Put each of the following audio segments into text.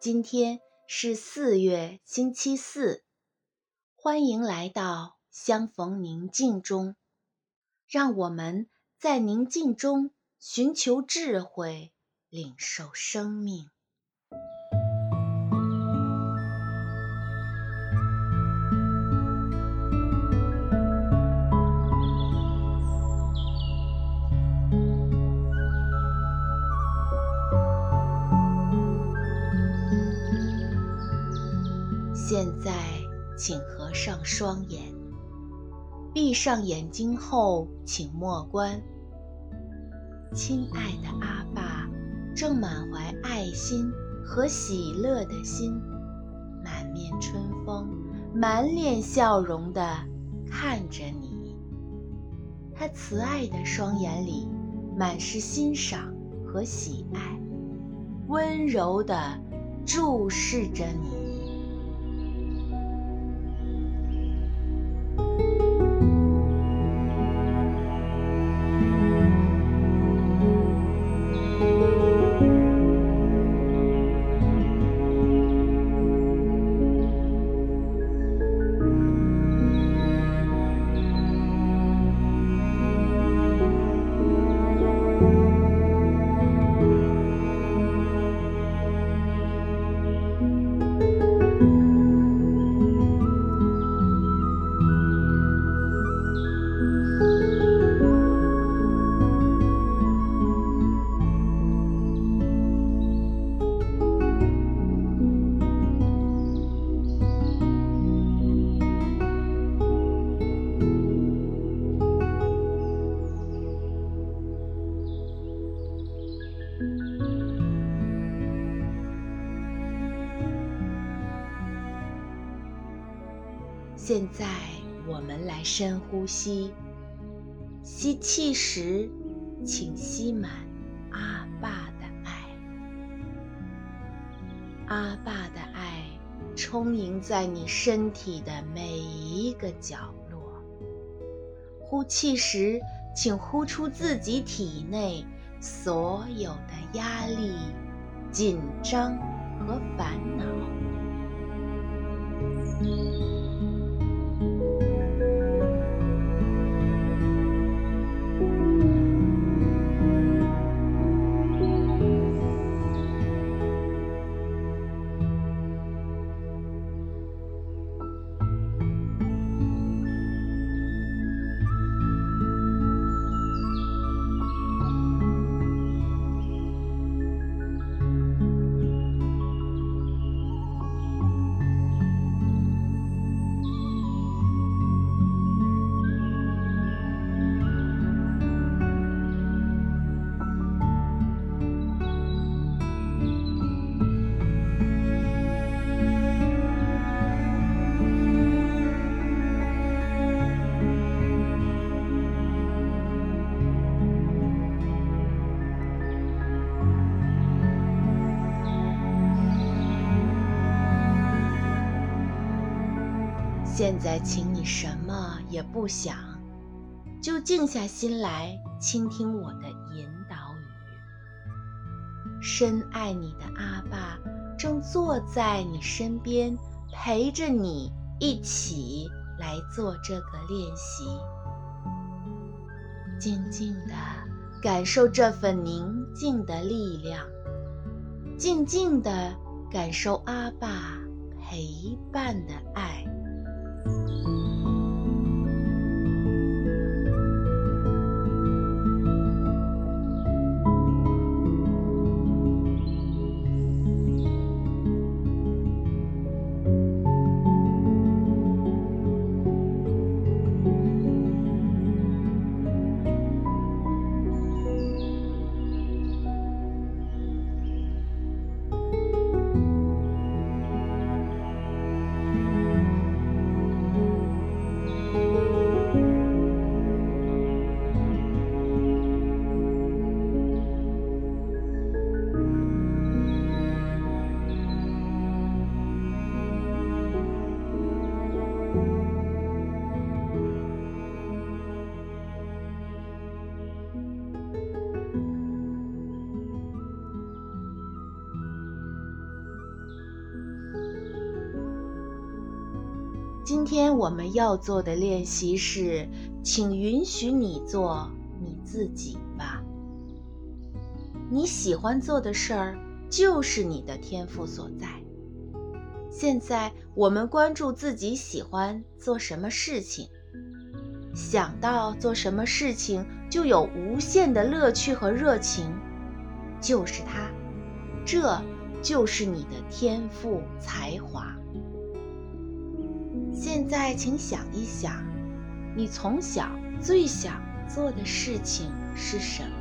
今天是四月星期四，欢迎来到相逢宁静中，让我们在宁静中寻求智慧，领受生命。现在，请合上双眼，闭上眼睛后，请默观。亲爱的阿爸，正满怀爱心和喜乐的心，满面春风、满脸笑容地看着你。他慈爱的双眼里满是欣赏和喜爱，温柔地注视着你。在我们来深呼吸，吸气时，请吸满阿爸的爱。阿爸的爱充盈在你身体的每一个角落。呼气时，请呼出自己体内所有的压力、紧张和烦恼。现在，请你什么也不想，就静下心来倾听我的引导语。深爱你的阿爸正坐在你身边，陪着你一起来做这个练习。静静地感受这份宁静的力量，静静地感受阿爸陪伴的爱。you 今天我们要做的练习是，请允许你做你自己吧。你喜欢做的事儿，就是你的天赋所在。现在我们关注自己喜欢做什么事情，想到做什么事情就有无限的乐趣和热情，就是它，这就是你的天赋才华。现在，请想一想，你从小最想做的事情是什么？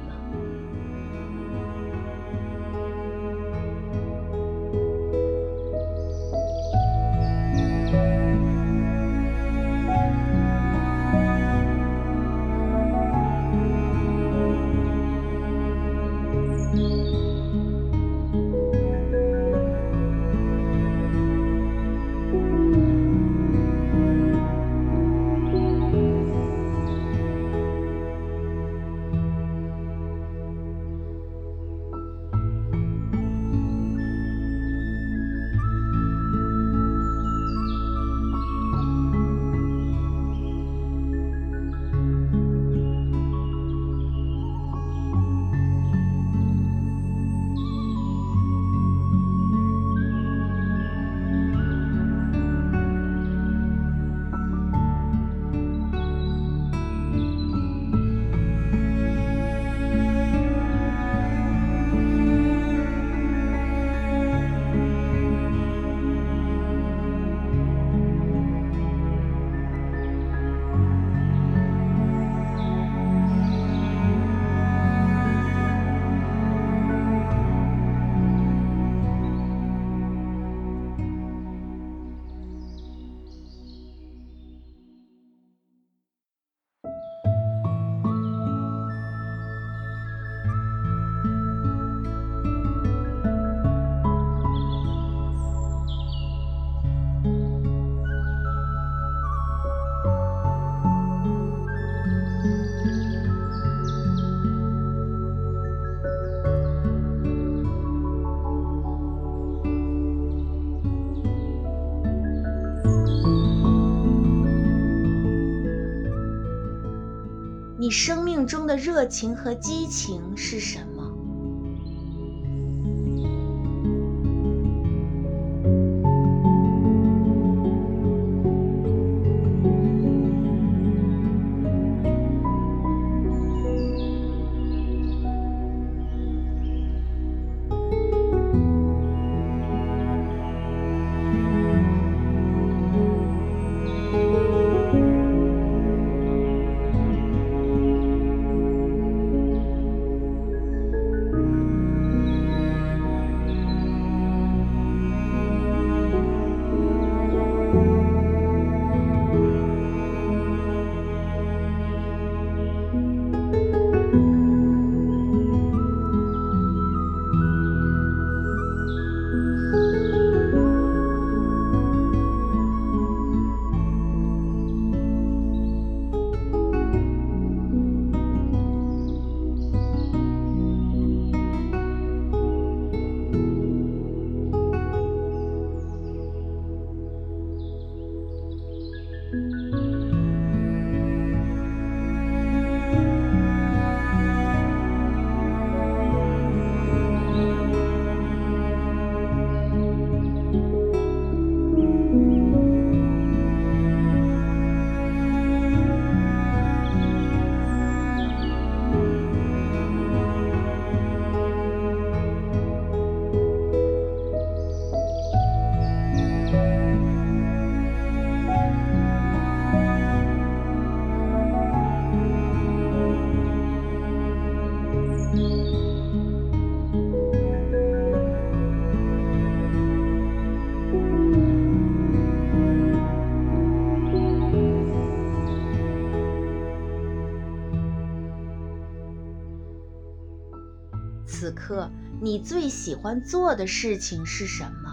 你生命中的热情和激情是什么？此刻，你最喜欢做的事情是什么？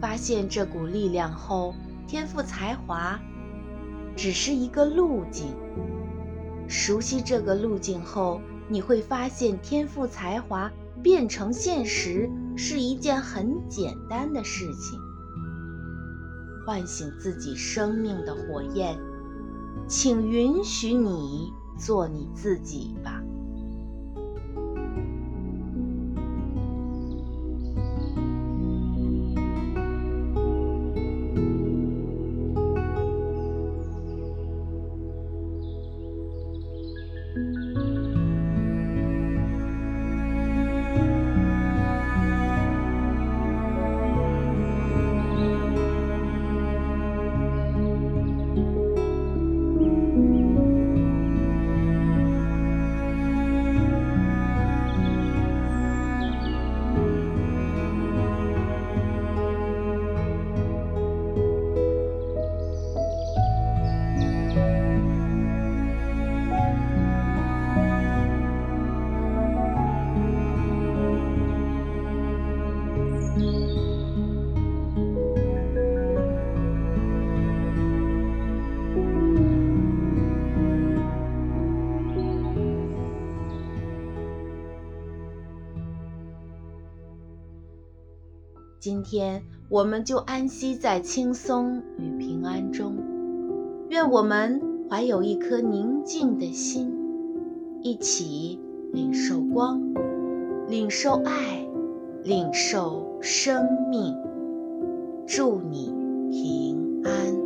发现这股力量后，天赋才华只是一个路径。熟悉这个路径后，你会发现天赋才华变成现实是一件很简单的事情。唤醒自己生命的火焰，请允许你做你自己吧。今天我们就安息在轻松与平安中，愿我们怀有一颗宁静的心，一起领受光，领受爱，领受生命。祝你平安。